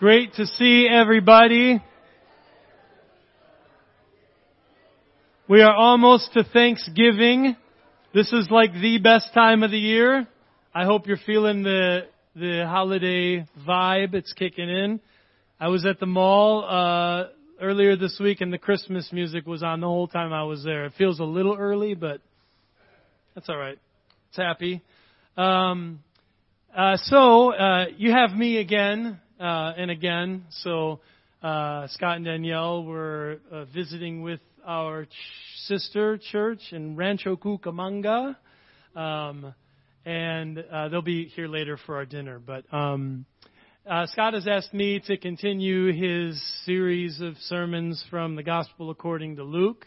great to see everybody. We are almost to Thanksgiving. This is like the best time of the year. I hope you're feeling the the holiday vibe. It's kicking in. I was at the mall uh, earlier this week, and the Christmas music was on the whole time I was there. It feels a little early, but that's all right. It's happy. Um, uh, so uh, you have me again uh, and again. So uh, Scott and Danielle were uh, visiting with our ch- sister church in Rancho Cucamonga, um, and uh, they'll be here later for our dinner. But um, uh, Scott has asked me to continue his series of sermons from the Gospel according to Luke.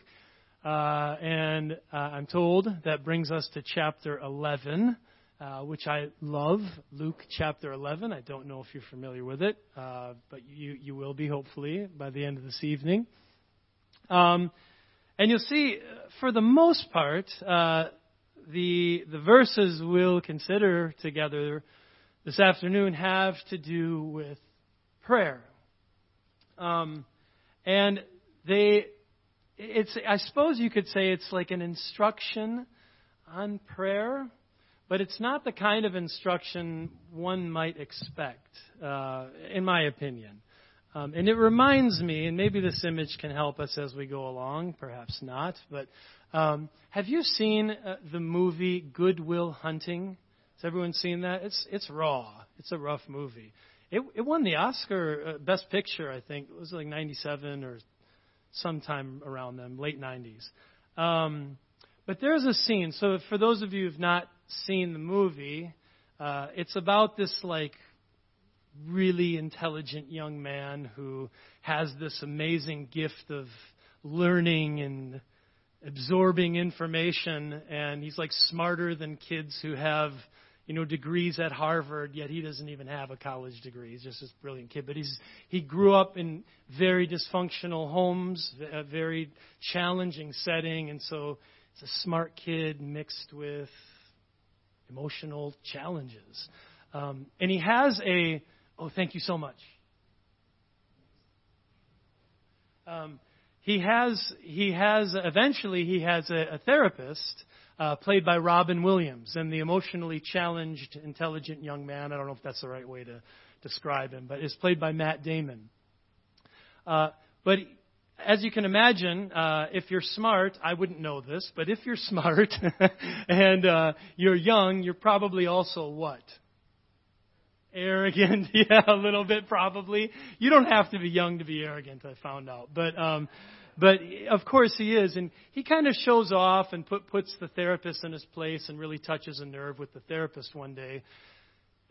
Uh, and uh, I'm told that brings us to chapter 11 uh, which I love, Luke chapter 11. I don't know if you're familiar with it, uh, but you, you will be hopefully by the end of this evening. Um, and you'll see, for the most part, uh, the, the verses we'll consider together this afternoon have to do with prayer. Um, and they, it's, I suppose you could say it's like an instruction on prayer but it's not the kind of instruction one might expect, uh, in my opinion. Um, and it reminds me, and maybe this image can help us as we go along, perhaps not, but um, have you seen uh, the movie Good Will Hunting? Has everyone seen that? It's it's raw. It's a rough movie. It it won the Oscar uh, Best Picture, I think. It was like '97 or sometime around them, late '90s. Um, but there's a scene. So for those of you who've not seen the movie, uh, it's about this like really intelligent young man who has this amazing gift of learning and absorbing information and he's like smarter than kids who have you know degrees at Harvard yet he doesn't even have a college degree. He's just this brilliant kid. But he's he grew up in very dysfunctional homes a very challenging setting and so he's a smart kid mixed with emotional challenges. Um, and he has a, oh, thank you so much. Um, he has, he has, eventually, he has a, a therapist uh, played by Robin Williams, and the emotionally challenged, intelligent young man, I don't know if that's the right way to describe him, but is played by Matt Damon. Uh, but as you can imagine, uh, if you're smart, I wouldn't know this, but if you're smart and uh, you're young, you're probably also what? Arrogant, yeah, a little bit probably. You don't have to be young to be arrogant. I found out, but um, but of course he is, and he kind of shows off and put, puts the therapist in his place and really touches a nerve with the therapist one day.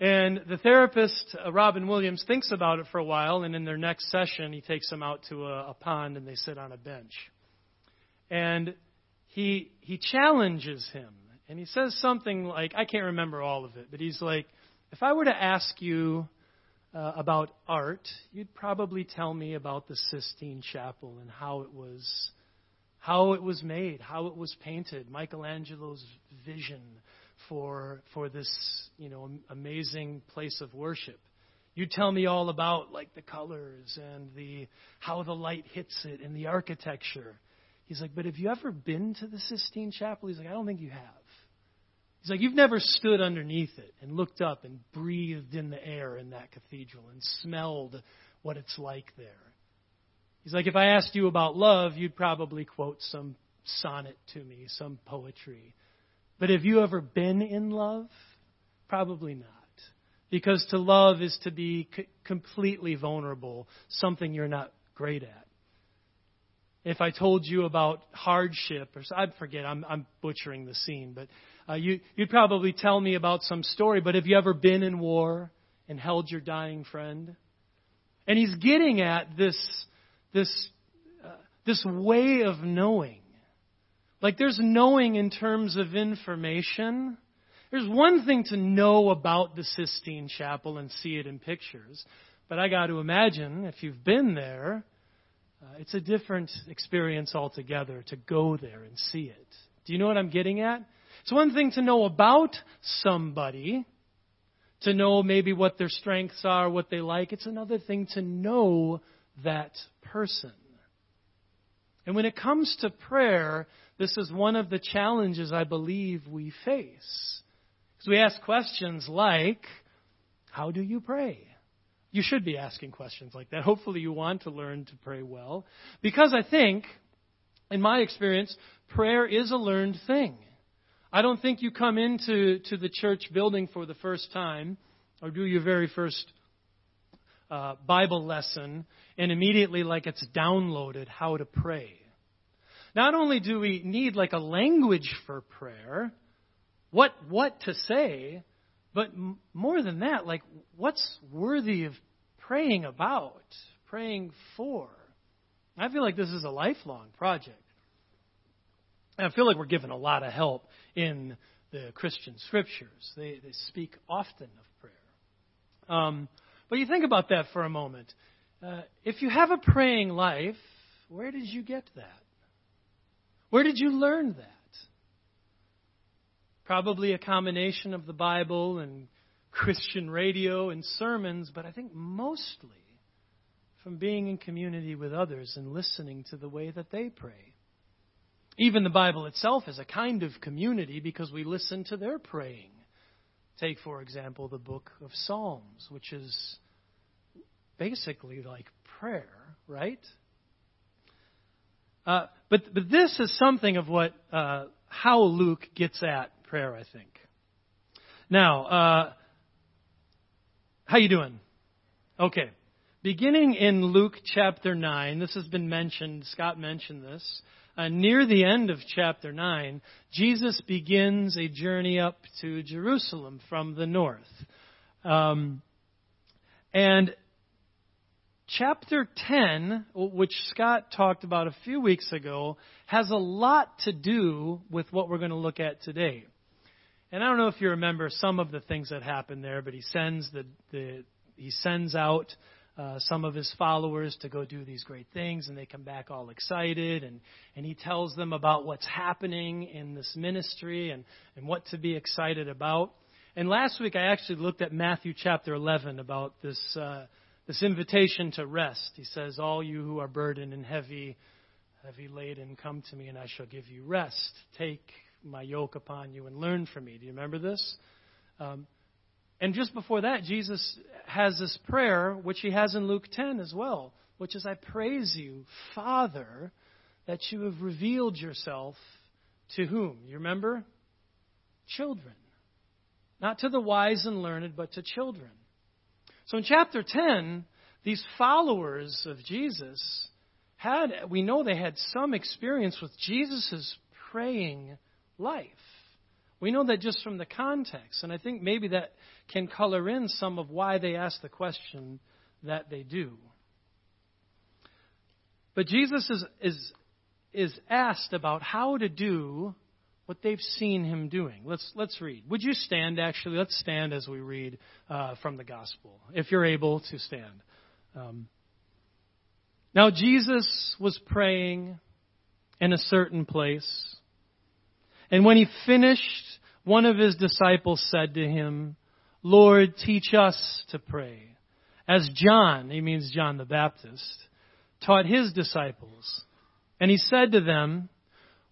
And the therapist, uh, Robin Williams, thinks about it for a while, and in their next session, he takes them out to a, a pond and they sit on a bench. And he, he challenges him. And he says something like, I can't remember all of it, but he's like, if I were to ask you uh, about art, you'd probably tell me about the Sistine Chapel and how it was how it was made, how it was painted, Michelangelo's vision for for this you know amazing place of worship. You tell me all about like the colors and the how the light hits it and the architecture. He's like, but have you ever been to the Sistine Chapel? He's like, I don't think you have. He's like, you've never stood underneath it and looked up and breathed in the air in that cathedral and smelled what it's like there. He's like, if I asked you about love, you'd probably quote some sonnet to me, some poetry. But have you ever been in love? Probably not. Because to love is to be c- completely vulnerable, something you're not great at. If I told you about hardship, or I forget, I'm, I'm butchering the scene, but uh, you, you'd probably tell me about some story. But have you ever been in war and held your dying friend? And he's getting at this, this, uh, this way of knowing like there's knowing in terms of information. There's one thing to know about the Sistine Chapel and see it in pictures, but I got to imagine if you've been there, uh, it's a different experience altogether to go there and see it. Do you know what I'm getting at? It's one thing to know about somebody, to know maybe what their strengths are, what they like. It's another thing to know that person. And when it comes to prayer, this is one of the challenges I believe we face. Because we ask questions like, How do you pray? You should be asking questions like that. Hopefully, you want to learn to pray well. Because I think, in my experience, prayer is a learned thing. I don't think you come into to the church building for the first time or do your very first uh, Bible lesson and immediately, like it's downloaded, how to pray. Not only do we need like a language for prayer, what what to say, but more than that, like what's worthy of praying about, praying for. I feel like this is a lifelong project. And I feel like we're given a lot of help in the Christian scriptures. They, they speak often of prayer. Um, but you think about that for a moment. Uh, if you have a praying life, where did you get that? Where did you learn that? Probably a combination of the Bible and Christian radio and sermons, but I think mostly from being in community with others and listening to the way that they pray. Even the Bible itself is a kind of community because we listen to their praying. Take, for example, the book of Psalms, which is basically like prayer, right? Uh, but, but this is something of what uh, how Luke gets at prayer, I think. Now, uh, how you doing? Okay. Beginning in Luke chapter 9, this has been mentioned, Scott mentioned this. Uh, near the end of chapter 9, Jesus begins a journey up to Jerusalem from the north. Um, and chapter 10, which Scott talked about a few weeks ago, has a lot to do with what we're going to look at today. And I don't know if you remember some of the things that happened there, but he sends the, the he sends out uh, some of his followers to go do these great things, and they come back all excited, and and he tells them about what's happening in this ministry and and what to be excited about. And last week I actually looked at Matthew chapter 11 about this uh, this invitation to rest. He says, "All you who are burdened and heavy." Heavy laden, come to me and I shall give you rest. Take my yoke upon you and learn from me. Do you remember this? Um, and just before that, Jesus has this prayer, which he has in Luke 10 as well, which is, I praise you, Father, that you have revealed yourself to whom? You remember? Children. Not to the wise and learned, but to children. So in chapter 10, these followers of Jesus had, we know they had some experience with Jesus' praying life. We know that just from the context, and I think maybe that can color in some of why they ask the question that they do. But Jesus is, is, is asked about how to do what they've seen him doing. Let's, let's read. Would you stand, actually? Let's stand as we read uh, from the gospel, if you're able to stand. Um, now, Jesus was praying in a certain place and when he finished, one of his disciples said to him, Lord, teach us to pray. As John, he means John the Baptist, taught his disciples. And he said to them,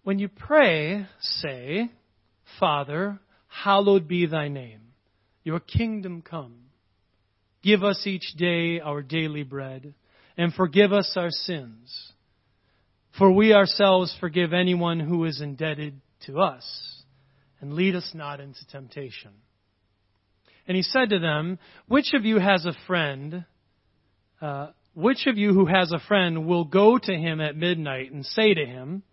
When you pray, say, Father, hallowed be thy name. Your kingdom come. Give us each day our daily bread, and forgive us our sins. For we ourselves forgive anyone who is indebted to us, and lead us not into temptation. And he said to them, Which of you has a friend? Uh, which of you who has a friend will go to him at midnight and say to him,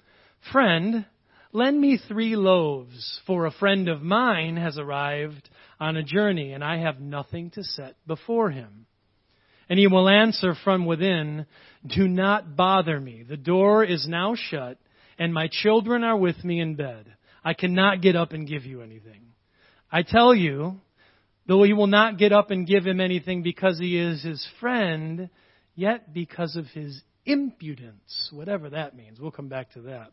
Friend, lend me three loaves, for a friend of mine has arrived on a journey, and I have nothing to set before him. And he will answer from within, Do not bother me. The door is now shut, and my children are with me in bed. I cannot get up and give you anything. I tell you, though he will not get up and give him anything because he is his friend, yet because of his impudence, whatever that means, we'll come back to that,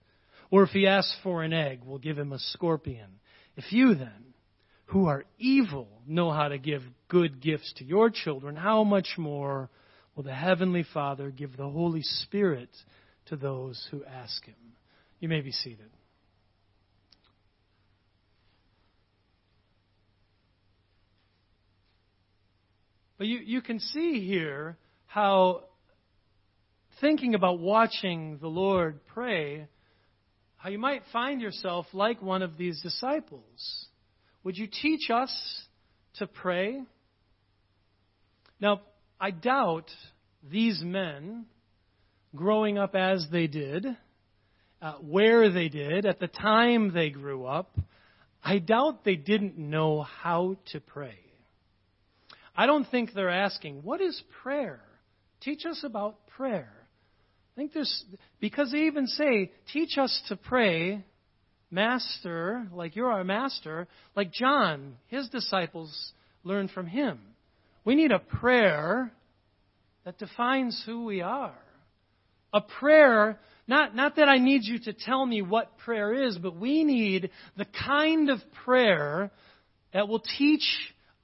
Or if he asks for an egg, we'll give him a scorpion? If you then, who are evil, know how to give good gifts to your children, how much more will the Heavenly Father give the Holy Spirit to those who ask him? You may be seated. But you, you can see here how thinking about watching the Lord pray, how you might find yourself like one of these disciples. Would you teach us to pray? Now, I doubt these men, growing up as they did, uh, where they did, at the time they grew up, I doubt they didn't know how to pray. I don't think they're asking, what is prayer? Teach us about prayer. Think there's, because they even say, teach us to pray, Master, like you're our Master, like John, his disciples learned from him. We need a prayer that defines who we are. A prayer, not, not that I need you to tell me what prayer is, but we need the kind of prayer that will teach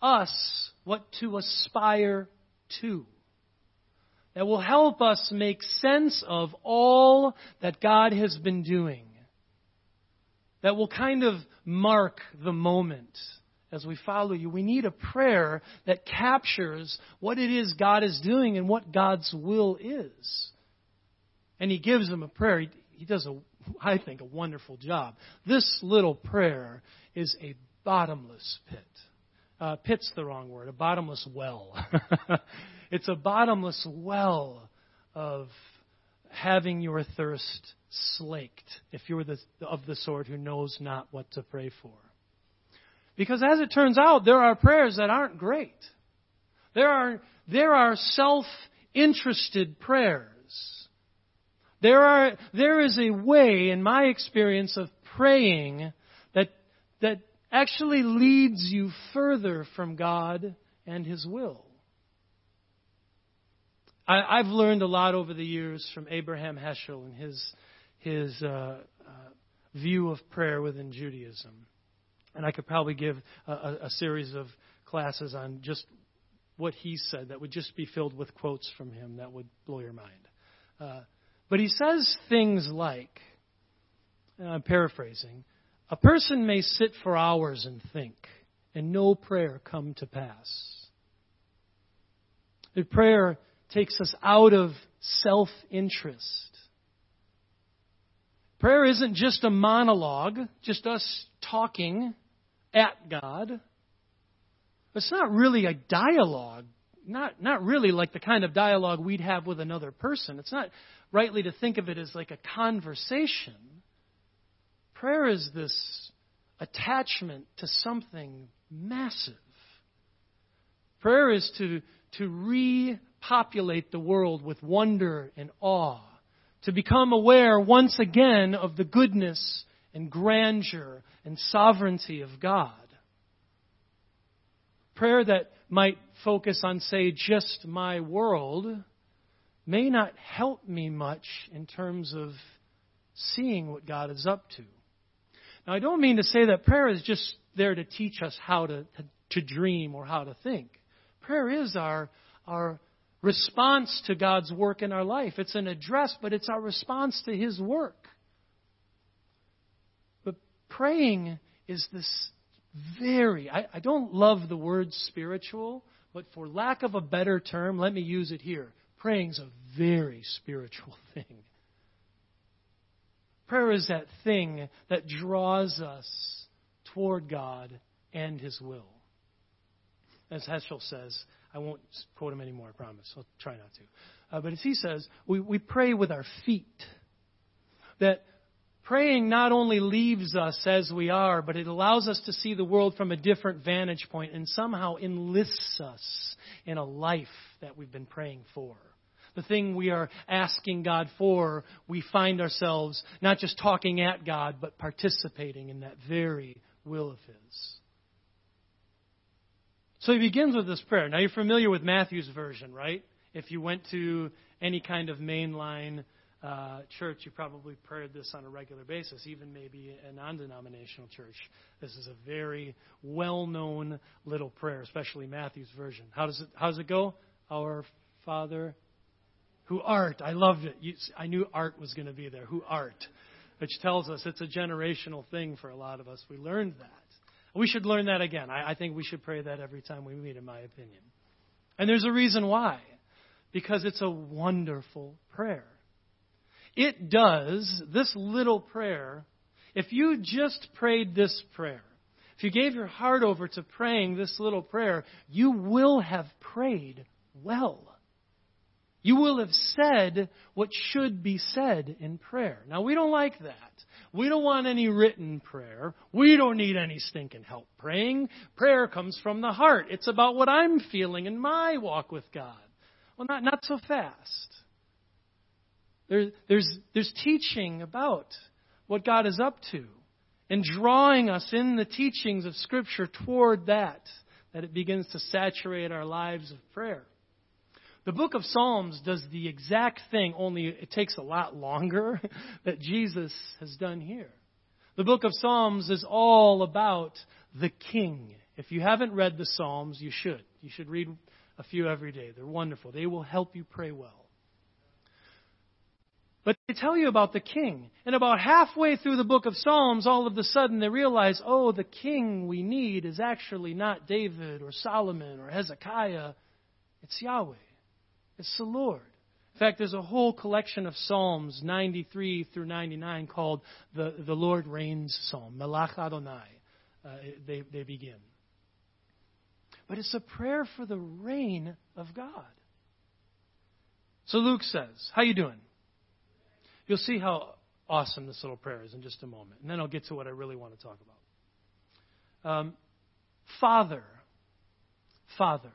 us what to aspire to. That will help us make sense of all that God has been doing. That will kind of mark the moment as we follow you. We need a prayer that captures what it is God is doing and what God's will is. And He gives them a prayer. He, he does, a, I think, a wonderful job. This little prayer is a bottomless pit. Uh, pit's the wrong word, a bottomless well. it's a bottomless well of having your thirst slaked if you're the, of the sort who knows not what to pray for. Because as it turns out, there are prayers that aren't great. There are, there are self-interested prayers. There are, there is a way, in my experience, of praying that, that actually leads you further from God and His will. I, have learned a lot over the years from Abraham Heschel and his, his uh, uh, view of prayer within Judaism. And I could probably give a, a, series of classes on just what he said that would just be filled with quotes from him that would blow your mind. Uh, but he says things like, and I'm paraphrasing, a person may sit for hours and think, and no prayer come to pass. The prayer takes us out of self interest. Prayer isn't just a monologue, just us talking at God. It's not really a dialogue, not, not really like the kind of dialogue we'd have with another person. It's not rightly to think of it as like a conversation. Prayer is this attachment to something massive. Prayer is to, to repopulate the world with wonder and awe, to become aware once again of the goodness and grandeur and sovereignty of God. Prayer that might focus on, say, just my world may not help me much in terms of seeing what God is up to. Now, I don't mean to say that prayer is just there to teach us how to, to, to dream or how to think. Prayer is our, our response to God's work in our life. It's an address, but it's our response to His work. But praying is this very, I, I don't love the word spiritual, but for lack of a better term, let me use it here. Praying is a very spiritual thing. Prayer is that thing that draws us toward God and His will. As Heschel says, I won't quote him anymore, I promise. I'll try not to. Uh, but as he says, we, we pray with our feet. That praying not only leaves us as we are, but it allows us to see the world from a different vantage point and somehow enlists us in a life that we've been praying for. The thing we are asking God for, we find ourselves not just talking at God, but participating in that very will of His. So he begins with this prayer. Now you're familiar with Matthew's version, right? If you went to any kind of mainline uh, church, you probably prayed this on a regular basis, even maybe a non denominational church. This is a very well known little prayer, especially Matthew's version. How does it, how does it go? Our Father who art. I loved it. You, I knew art was going to be there. Who art. Which tells us it's a generational thing for a lot of us. We learned that. We should learn that again. I, I think we should pray that every time we meet, in my opinion. And there's a reason why. Because it's a wonderful prayer. It does, this little prayer, if you just prayed this prayer, if you gave your heart over to praying this little prayer, you will have prayed well. You will have said what should be said in prayer. Now, we don't like that. We don't want any written prayer. We don't need any stinking help praying. Prayer comes from the heart. It's about what I'm feeling in my walk with God. Well, not, not so fast. There, there's, there's teaching about what God is up to and drawing us in the teachings of Scripture toward that, that it begins to saturate our lives of prayer. The book of Psalms does the exact thing, only it takes a lot longer that Jesus has done here. The book of Psalms is all about the king. If you haven't read the Psalms, you should. You should read a few every day. They're wonderful. They will help you pray well. But they tell you about the king. And about halfway through the book of Psalms, all of a sudden they realize, oh, the king we need is actually not David or Solomon or Hezekiah. It's Yahweh. It's the Lord. In fact, there's a whole collection of Psalms 93 through 99 called the, the Lord Reigns Psalm, Melach Adonai. Uh, they, they begin. But it's a prayer for the reign of God. So Luke says, How you doing? You'll see how awesome this little prayer is in just a moment. And then I'll get to what I really want to talk about. Um, Father. Father.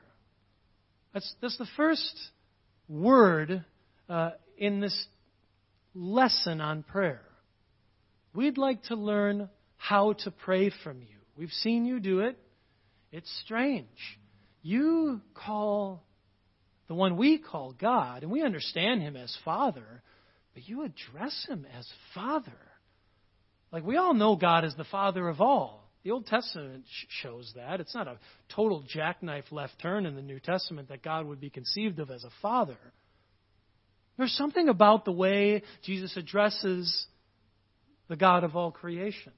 That's, that's the first word uh, in this lesson on prayer. We'd like to learn how to pray from you. We've seen you do it. It's strange. You call the one we call God, and we understand him as Father, but you address him as Father. Like we all know God is the Father of all. The Old Testament shows that. It's not a total jackknife left turn in the New Testament that God would be conceived of as a father. There's something about the way Jesus addresses the God of all creation.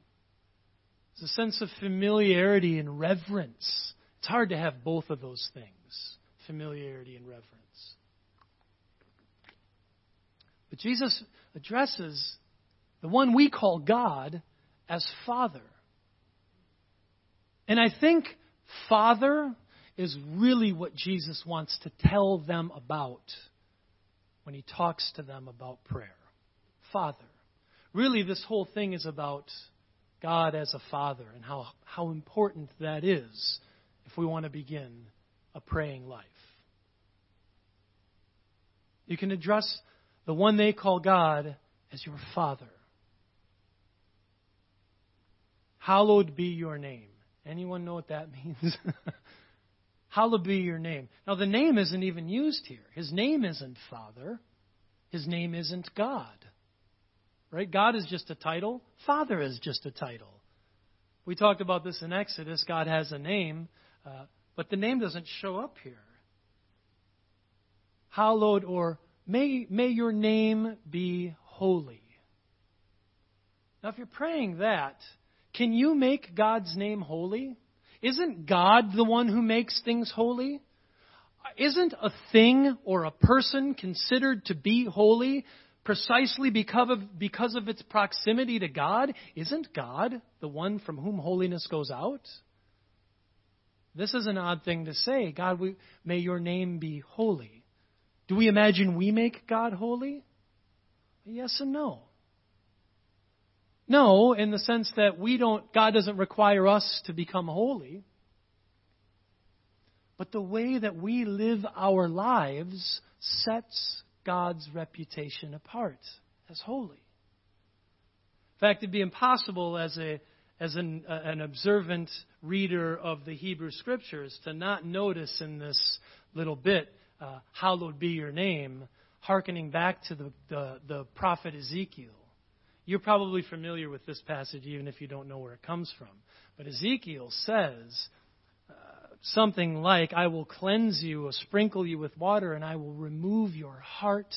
There's a sense of familiarity and reverence. It's hard to have both of those things familiarity and reverence. But Jesus addresses the one we call God as Father. And I think Father is really what Jesus wants to tell them about when he talks to them about prayer. Father. Really, this whole thing is about God as a father and how, how important that is if we want to begin a praying life. You can address the one they call God as your Father. Hallowed be your name. Anyone know what that means? Hallowed be your name. Now, the name isn't even used here. His name isn't Father. His name isn't God. Right? God is just a title. Father is just a title. We talked about this in Exodus. God has a name, uh, but the name doesn't show up here. Hallowed or may, may your name be holy. Now, if you're praying that, can you make God's name holy? Isn't God the one who makes things holy? Isn't a thing or a person considered to be holy precisely because of, because of its proximity to God? Isn't God the one from whom holiness goes out? This is an odd thing to say. God, we, may your name be holy. Do we imagine we make God holy? Yes and no. No, in the sense that we don't, God doesn't require us to become holy. But the way that we live our lives sets God's reputation apart as holy. In fact, it'd be impossible as a as an, uh, an observant reader of the Hebrew Scriptures to not notice in this little bit, uh, hallowed be your name, hearkening back to the, the, the prophet Ezekiel. You're probably familiar with this passage even if you don't know where it comes from. But Ezekiel says uh, something like, I will cleanse you, or sprinkle you with water, and I will remove your heart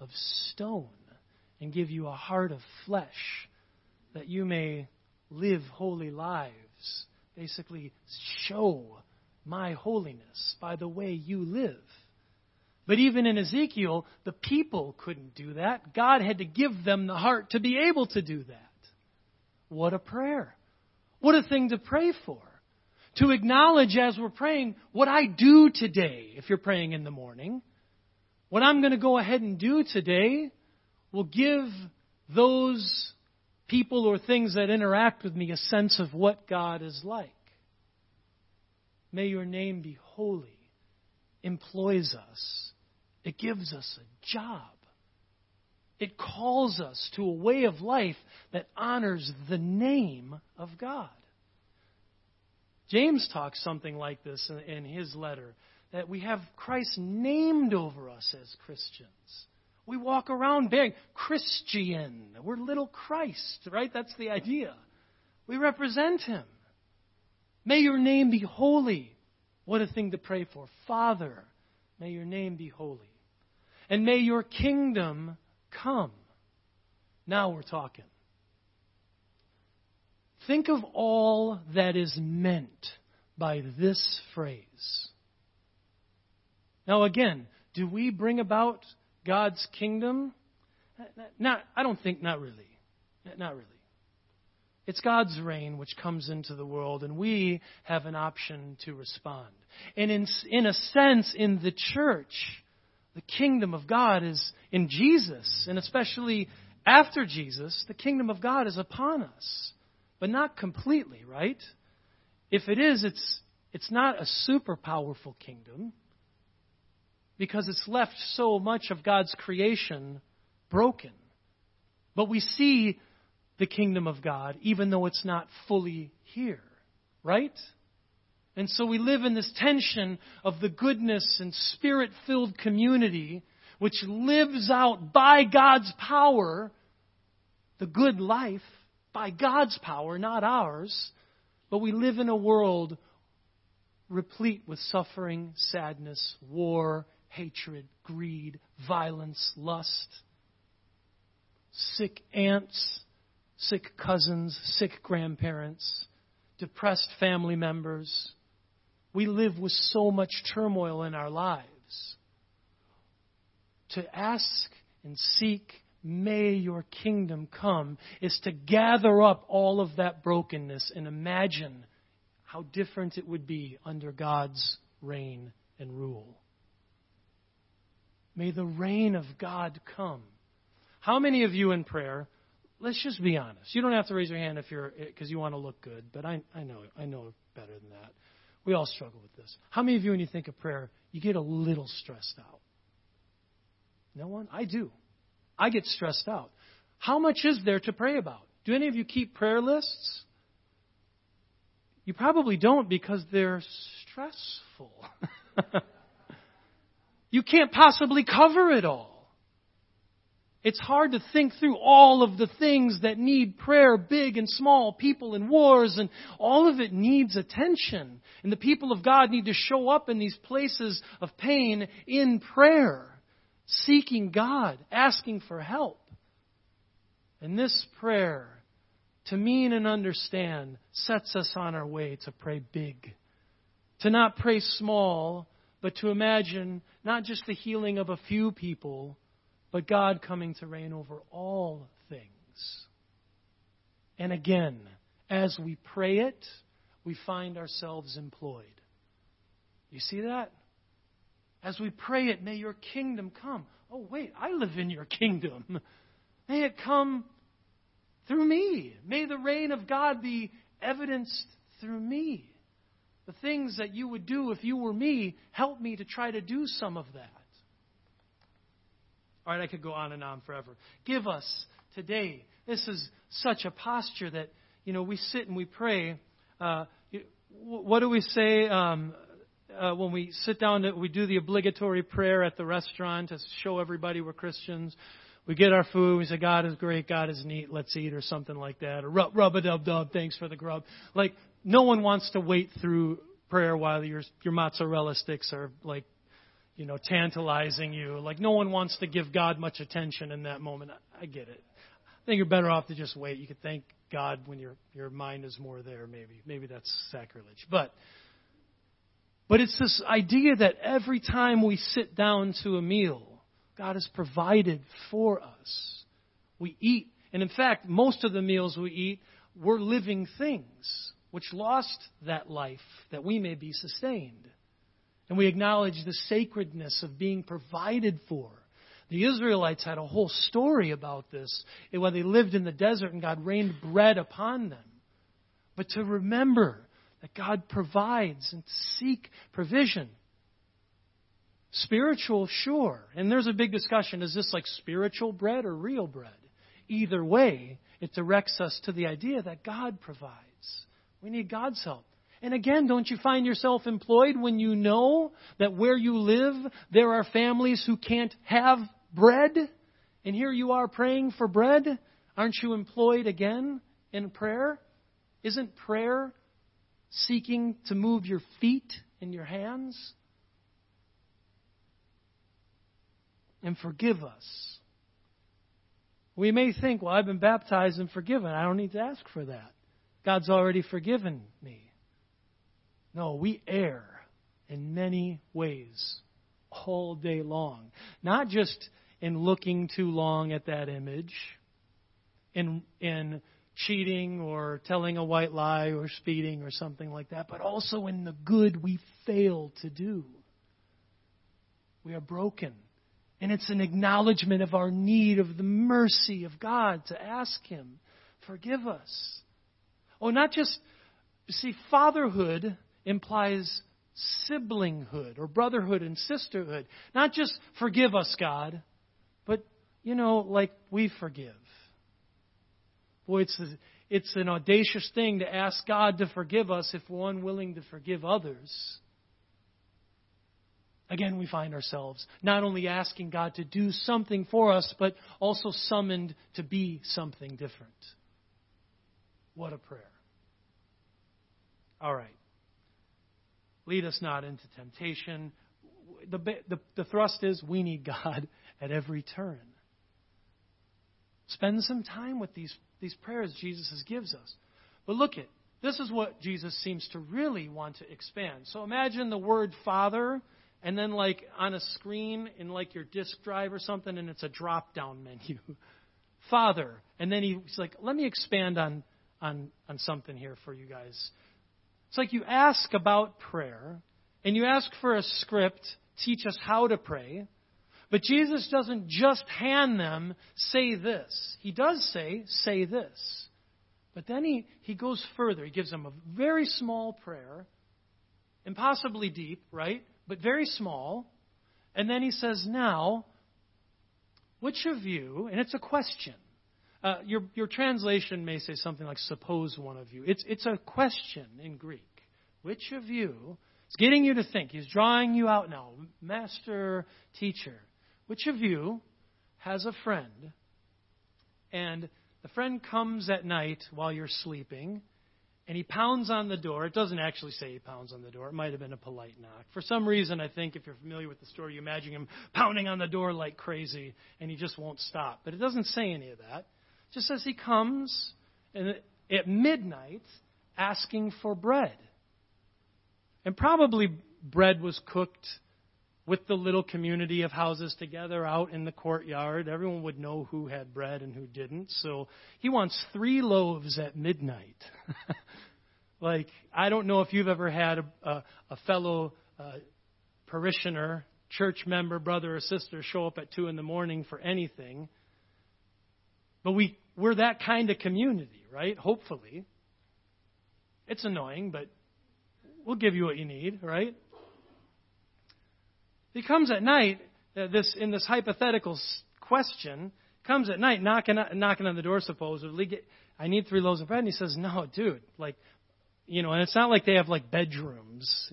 of stone and give you a heart of flesh that you may live holy lives. Basically, show my holiness by the way you live. But even in Ezekiel, the people couldn't do that. God had to give them the heart to be able to do that. What a prayer. What a thing to pray for. To acknowledge as we're praying what I do today, if you're praying in the morning. What I'm going to go ahead and do today will give those people or things that interact with me a sense of what God is like. May your name be holy, employs us, it gives us a job. It calls us to a way of life that honors the name of God. James talks something like this in, his letter that we have Christ named over us as Christians. We walk around bearing Christian. We're little Christ, right? That's the idea. We represent Him. May your name be holy. What a thing to pray for. Father, may your name be holy. And may your kingdom come. Now we're talking. Think of all that is meant by this phrase. Now, again, do we bring about God's kingdom? Not, I don't think, not really. Not really. It's God's reign which comes into the world, and we have an option to respond. And in, in a sense, in the church, the kingdom of God is in Jesus, and especially after Jesus, the kingdom of God is upon us. But not completely, right? If it is, it's, it's not a super powerful kingdom because it's left so much of God's creation broken. But we see the kingdom of God even though it's not fully here, right? And so we live in this tension of the goodness and spirit filled community which lives out by God's power the good life, by God's power, not ours. But we live in a world replete with suffering, sadness, war, hatred, greed, violence, lust, sick aunts, sick cousins, sick grandparents, depressed family members. We live with so much turmoil in our lives. To ask and seek, may your kingdom come, is to gather up all of that brokenness and imagine how different it would be under God's reign and rule. May the reign of God come. How many of you in prayer, let's just be honest. You don't have to raise your hand if you're because you want to look good, but I, I know I know better than that. We all struggle with this. How many of you when you think of prayer, you get a little stressed out? No one? I do. I get stressed out. How much is there to pray about? Do any of you keep prayer lists? You probably don't because they're stressful. You can't possibly cover it all. It's hard to think through all of the things that need prayer, big and small, people and wars, and all of it needs attention. And the people of God need to show up in these places of pain in prayer, seeking God, asking for help. And this prayer, to mean and understand, sets us on our way to pray big. To not pray small, but to imagine not just the healing of a few people, but God coming to reign over all things. And again, as we pray it, we find ourselves employed. You see that? As we pray it, may your kingdom come. Oh, wait, I live in your kingdom. May it come through me. May the reign of God be evidenced through me. The things that you would do if you were me, help me to try to do some of that. All right, I could go on and on forever. Give us today. This is such a posture that, you know, we sit and we pray. Uh, what do we say um, uh, when we sit down? To, we do the obligatory prayer at the restaurant to show everybody we're Christians. We get our food. We say, God is great. God is neat. Let's eat, or something like that. Or rub, rub a dub dub. Thanks for the grub. Like, no one wants to wait through prayer while your, your mozzarella sticks are, like, you know, tantalizing you. Like, no one wants to give God much attention in that moment. I, get it. I think you're better off to just wait. You could thank God when your, your mind is more there, maybe. Maybe that's sacrilege. But, but it's this idea that every time we sit down to a meal, God has provided for us. We eat. And in fact, most of the meals we eat were living things which lost that life that we may be sustained. And we acknowledge the sacredness of being provided for. The Israelites had a whole story about this when they lived in the desert and God rained bread upon them. But to remember that God provides and seek provision Spiritual, sure. And there's a big discussion is this like spiritual bread or real bread? Either way, it directs us to the idea that God provides. We need God's help. And again, don't you find yourself employed when you know that where you live, there are families who can't have bread? And here you are praying for bread? Aren't you employed again in prayer? Isn't prayer seeking to move your feet and your hands? and forgive us. We may think, well, I've been baptized and forgiven. I don't need to ask for that. God's already forgiven me. No, we err in many ways all day long. Not just in looking too long at that image, in, in cheating or telling a white lie or speeding or something like that, but also in the good we fail to do. We are broken and it's an acknowledgement of our need of the mercy of God to ask Him, forgive us. Oh, not just, see, fatherhood implies siblinghood or brotherhood and sisterhood. Not just forgive us, God, but, you know, like we forgive. Boy, it's, a, it's an audacious thing to ask God to forgive us if we're unwilling to forgive others. Again, we find ourselves not only asking God to do something for us, but also summoned to be something different. What a prayer. All right. Lead us not into temptation. The, the, the thrust is we need God at every turn. Spend some time with these, these prayers Jesus gives us. But look at this is what Jesus seems to really want to expand. So imagine the word Father and then like on a screen in like your disk drive or something, and it's a drop down menu. Father. And then he's like, let me expand on, on, on something here for you guys. It's like you ask about prayer, and you ask for a script, teach us how to pray. But Jesus doesn't just hand them, say this. He does say, say this. But then he, he goes further. He gives them a very small prayer, impossibly deep, right? but very small. And then he says, Now, which of you, and it's a question. Uh, your, your translation may say something like, Suppose one of you. It's, it's a question in Greek. Which of you, it's getting you to think. He's drawing you out now. Master, teacher. Which of you has a friend, and the friend comes at night while you're sleeping, and he pounds on the door. It doesn't actually say he pounds on the door. It might have been a polite knock. For some reason, I think if you're familiar with the story, you imagine him pounding on the door like crazy, and he just won't stop. But it doesn't say any of that. Just as he comes at midnight asking for bread. And probably bread was cooked with the little community of houses together out in the courtyard. Everyone would know who had bread and who didn't. So he wants three loaves at midnight. like, I don't know if you've ever had a, a, a fellow uh, parishioner, church member, brother or sister show up at 2 in the morning for anything. But we, we're that kind of community, right? Hopefully. It's annoying, but we'll give you what you need, right? He comes at night, uh, this in this hypothetical question, comes at night knocking knocking on the door supposedly. Get, I need three loaves of bread, and he says, "No, dude, like you know, and it's not like they have like bedrooms.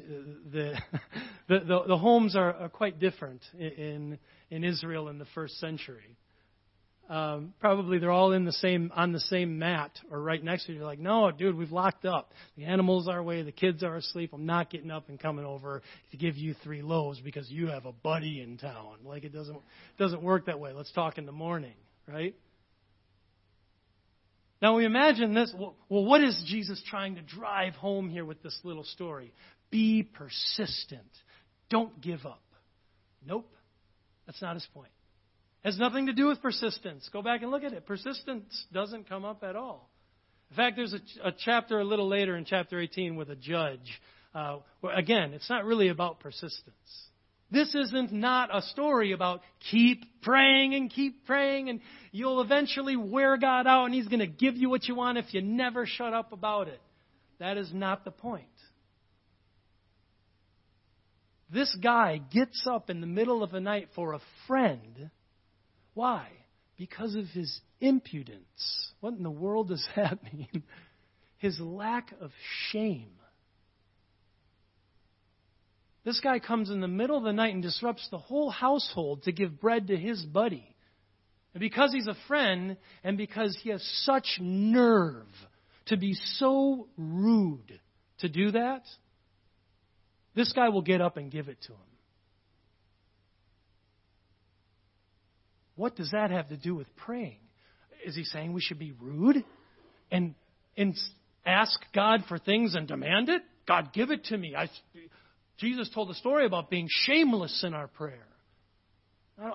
The the the, the homes are, are quite different in in Israel in the first century. Um, probably they're all in the same on the same mat or right next to you. You're like, no, dude, we've locked up. The animals are away. The kids are asleep. I'm not getting up and coming over to give you three loaves because you have a buddy in town. Like it doesn't doesn't work that way. Let's talk in the morning, right? Now we imagine this. Well, what is Jesus trying to drive home here with this little story? Be persistent. Don't give up. Nope. That's not his point. Has nothing to do with persistence. Go back and look at it. Persistence doesn't come up at all. In fact, there's a, a chapter a little later in chapter 18 with a judge. Uh, where, again, it's not really about persistence. This isn't not a story about keep praying and keep praying and you'll eventually wear God out and He's going to give you what you want if you never shut up about it. That is not the point. This guy gets up in the middle of the night for a friend. Why? Because of his impudence. What in the world does that mean? His lack of shame. This guy comes in the middle of the night and disrupts the whole household to give bread to his buddy. And because he's a friend, and because he has such nerve to be so rude to do that, this guy will get up and give it to him. What does that have to do with praying? Is he saying we should be rude and, and ask God for things and demand it? God, give it to me. I, Jesus told a story about being shameless in our prayer.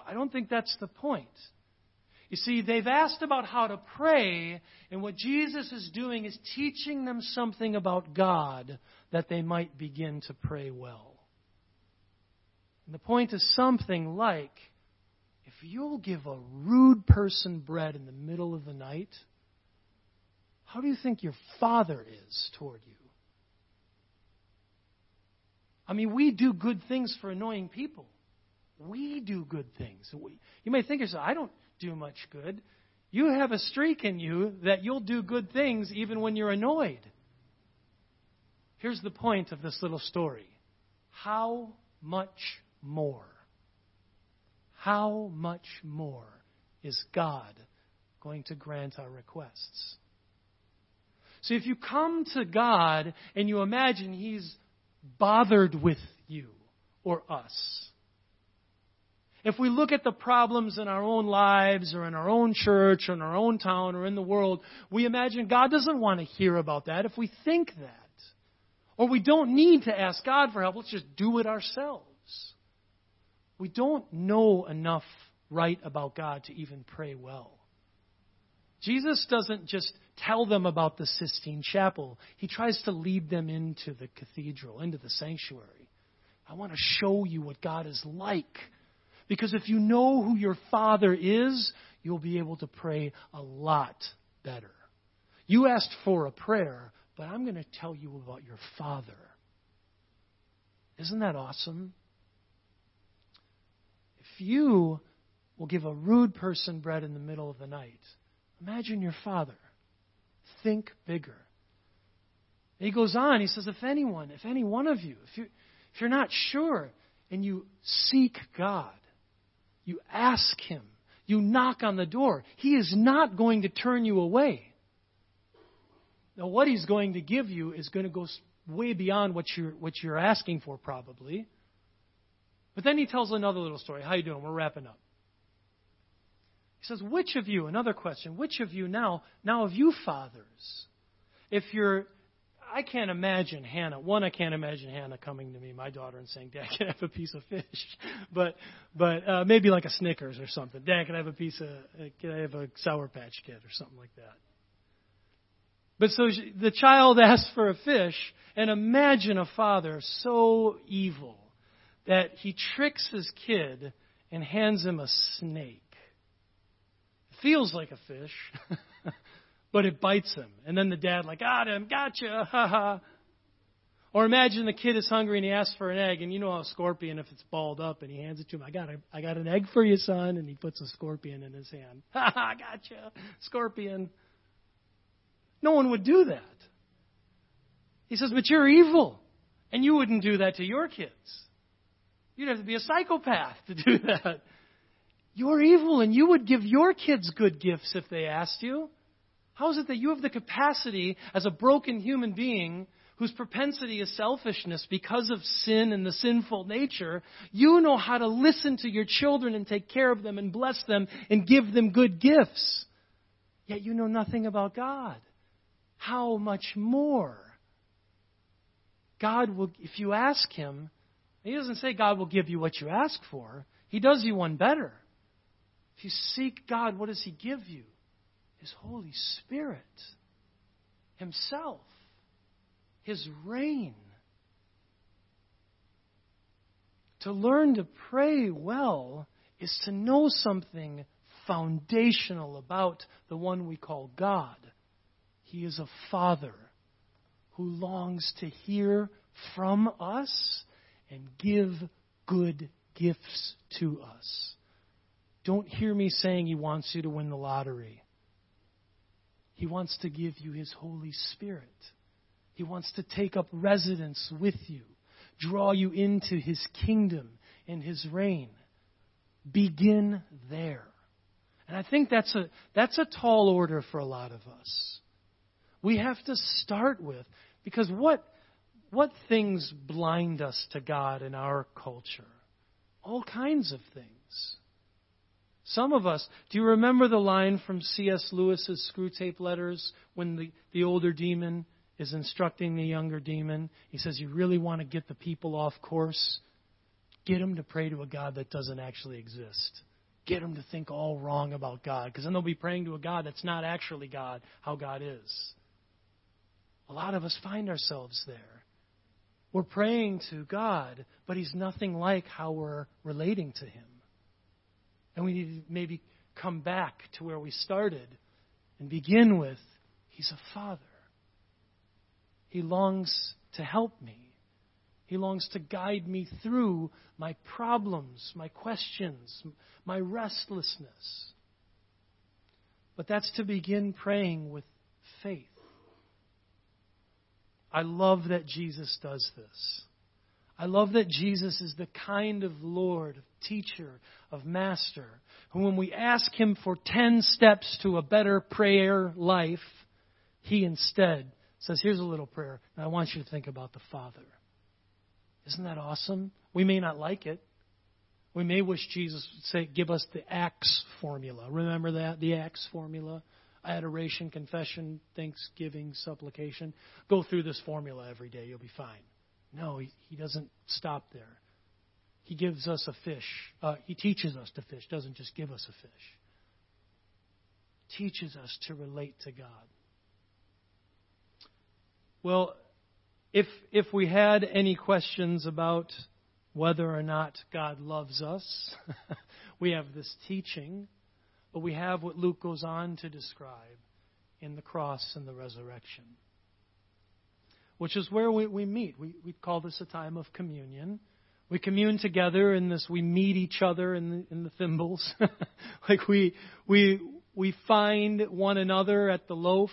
I don't think that's the point. You see, they've asked about how to pray, and what Jesus is doing is teaching them something about God that they might begin to pray well. And the point is something like if you'll give a rude person bread in the middle of the night, how do you think your Father is toward you? I mean, we do good things for annoying people. We do good things. We, you may think yourself, I don't do much good. You have a streak in you that you'll do good things even when you're annoyed. Here's the point of this little story how much more? How much more is God going to grant our requests? See, if you come to God and you imagine He's bothered with you or us. If we look at the problems in our own lives or in our own church or in our own town or in the world, we imagine God doesn't want to hear about that if we think that. Or we don't need to ask God for help, let's just do it ourselves. We don't know enough right about God to even pray well. Jesus doesn't just tell them about the Sistine Chapel. He tries to lead them into the cathedral, into the sanctuary. I want to show you what God is like. Because if you know who your Father is, you'll be able to pray a lot better. You asked for a prayer, but I'm going to tell you about your Father. Isn't that awesome? You will give a rude person bread in the middle of the night, imagine your Father think bigger. he goes on, he says, if anyone, if any one of you, if, you, if you're not sure and you seek God, you ask Him, you knock on the door, He is not going to turn you away. Now, what He's going to give you is going to go way beyond what you're, what you're asking for, probably. But then He tells another little story. How you doing? We're wrapping up. He says, Which of you, another question, which of you now, now of you fathers, if you're, I can't imagine Hannah, one, I can't imagine Hannah coming to me, my daughter, and saying, Dad, can I have a piece of fish? But, but uh, maybe like a Snickers or something. Dad, can I have a piece of, uh, can I have a Sour Patch Kid or something like that? But so she, the child asks for a fish, and imagine a father so evil that he tricks his kid and hands him a snake feels like a fish, but it bites him. And then the dad, like, got him, gotcha, ha ha. Or imagine the kid is hungry and he asks for an egg, and you know how a scorpion, if it's balled up, and he hands it to him, I got a, I got an egg for you, son, and he puts a scorpion in his hand. Ha ha, gotcha, scorpion. No one would do that. He says, but you're evil, and you wouldn't do that to your kids. You'd have to be a psychopath to do that. You're evil, and you would give your kids good gifts if they asked you. How is it that you have the capacity as a broken human being whose propensity is selfishness because of sin and the sinful nature, you know how to listen to your children and take care of them and bless them and give them good gifts. Yet you know nothing about God. How much more? God will, if you ask Him, He doesn't say God will give you what you ask for. He does you one better. If you seek God, what does He give you? His Holy Spirit, Himself. His reign. To learn to pray well is to know something foundational about the one we call God. He is a Father who longs to hear from us and give good gifts to us. Don't hear me saying He wants you to win the lottery. He wants to give you His Holy Spirit. He wants to take up residence with you, draw you into his kingdom and his reign. Begin there. And I think that's a, that's a tall order for a lot of us. We have to start with, because what, what things blind us to God in our culture? All kinds of things. Some of us, do you remember the line from C.S. Lewis's Screwtape Letters when the, the older demon is instructing the younger demon. He says, You really want to get the people off course? Get them to pray to a God that doesn't actually exist. Get them to think all wrong about God, because then they'll be praying to a God that's not actually God, how God is. A lot of us find ourselves there. We're praying to God, but He's nothing like how we're relating to Him. And we need to maybe come back to where we started and begin with He's a Father. He longs to help me. He longs to guide me through my problems, my questions, my restlessness. But that's to begin praying with faith. I love that Jesus does this. I love that Jesus is the kind of Lord, of teacher, of master, who, when we ask him for 10 steps to a better prayer life, he instead says, Here's a little prayer, and I want you to think about the Father. Isn't that awesome? We may not like it. We may wish Jesus would say, Give us the ACTS formula. Remember that? The ACTS formula? Adoration, confession, thanksgiving, supplication. Go through this formula every day. You'll be fine. No, he, he doesn't stop there. He gives us a fish. Uh, he teaches us to fish, doesn't just give us a fish. Teaches us to relate to God. Well, if, if we had any questions about whether or not God loves us, we have this teaching, but we have what Luke goes on to describe in the cross and the resurrection, which is where we, we meet. We, we call this a time of communion. We commune together in this, we meet each other in the, in the thimbles. like we, we, we find one another at the loaf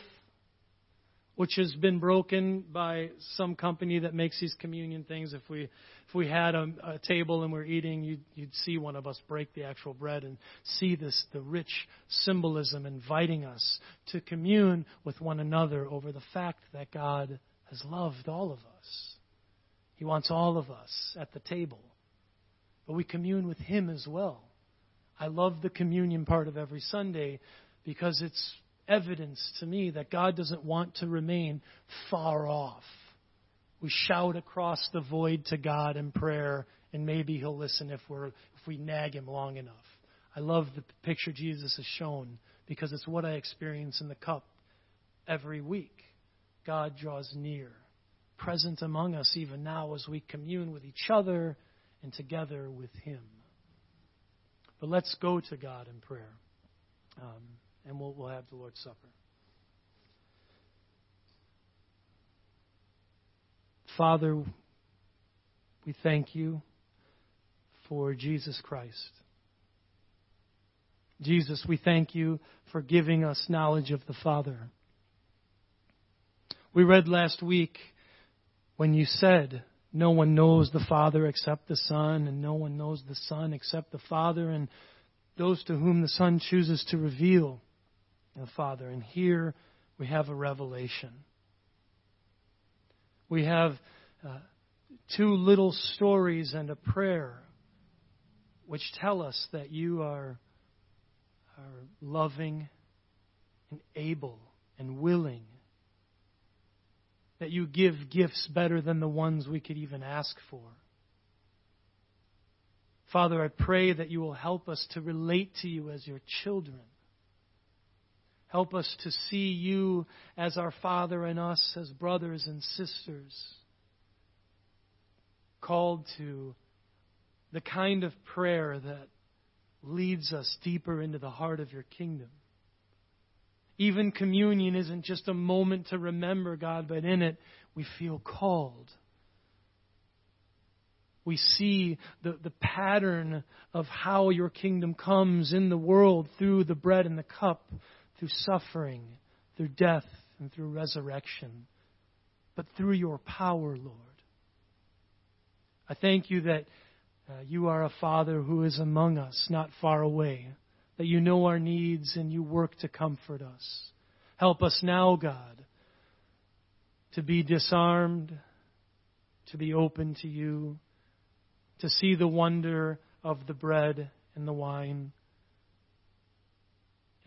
which has been broken by some company that makes these communion things. If we if we had a, a table and we're eating, you'd, you'd see one of us break the actual bread and see this the rich symbolism inviting us to commune with one another over the fact that God has loved all of us. He wants all of us at the table, but we commune with Him as well. I love the communion part of every Sunday because it's evidence to me that God doesn't want to remain far off. We shout across the void to God in prayer, and maybe He'll listen if, we're, if we nag Him long enough. I love the picture Jesus has shown because it's what I experience in the cup every week. God draws near, present among us even now as we commune with each other and together with Him. But let's go to God in prayer. um, and we'll, we'll have the Lord's Supper. Father, we thank you for Jesus Christ. Jesus, we thank you for giving us knowledge of the Father. We read last week when you said, No one knows the Father except the Son, and no one knows the Son except the Father, and those to whom the Son chooses to reveal the Father. And here we have a revelation. We have uh, two little stories and a prayer which tell us that you are, are loving and able and willing. That you give gifts better than the ones we could even ask for. Father, I pray that you will help us to relate to you as your children. Help us to see you as our Father and us as brothers and sisters, called to the kind of prayer that leads us deeper into the heart of your kingdom. Even communion isn't just a moment to remember God, but in it we feel called. We see the, the pattern of how your kingdom comes in the world through the bread and the cup, through suffering, through death, and through resurrection, but through your power, Lord. I thank you that uh, you are a Father who is among us, not far away, that you know our needs and you work to comfort us. Help us now, God, to be disarmed, to be open to you, to see the wonder of the bread and the wine,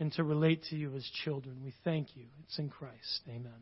and to relate to you as children. We thank you. It's in Christ. Amen.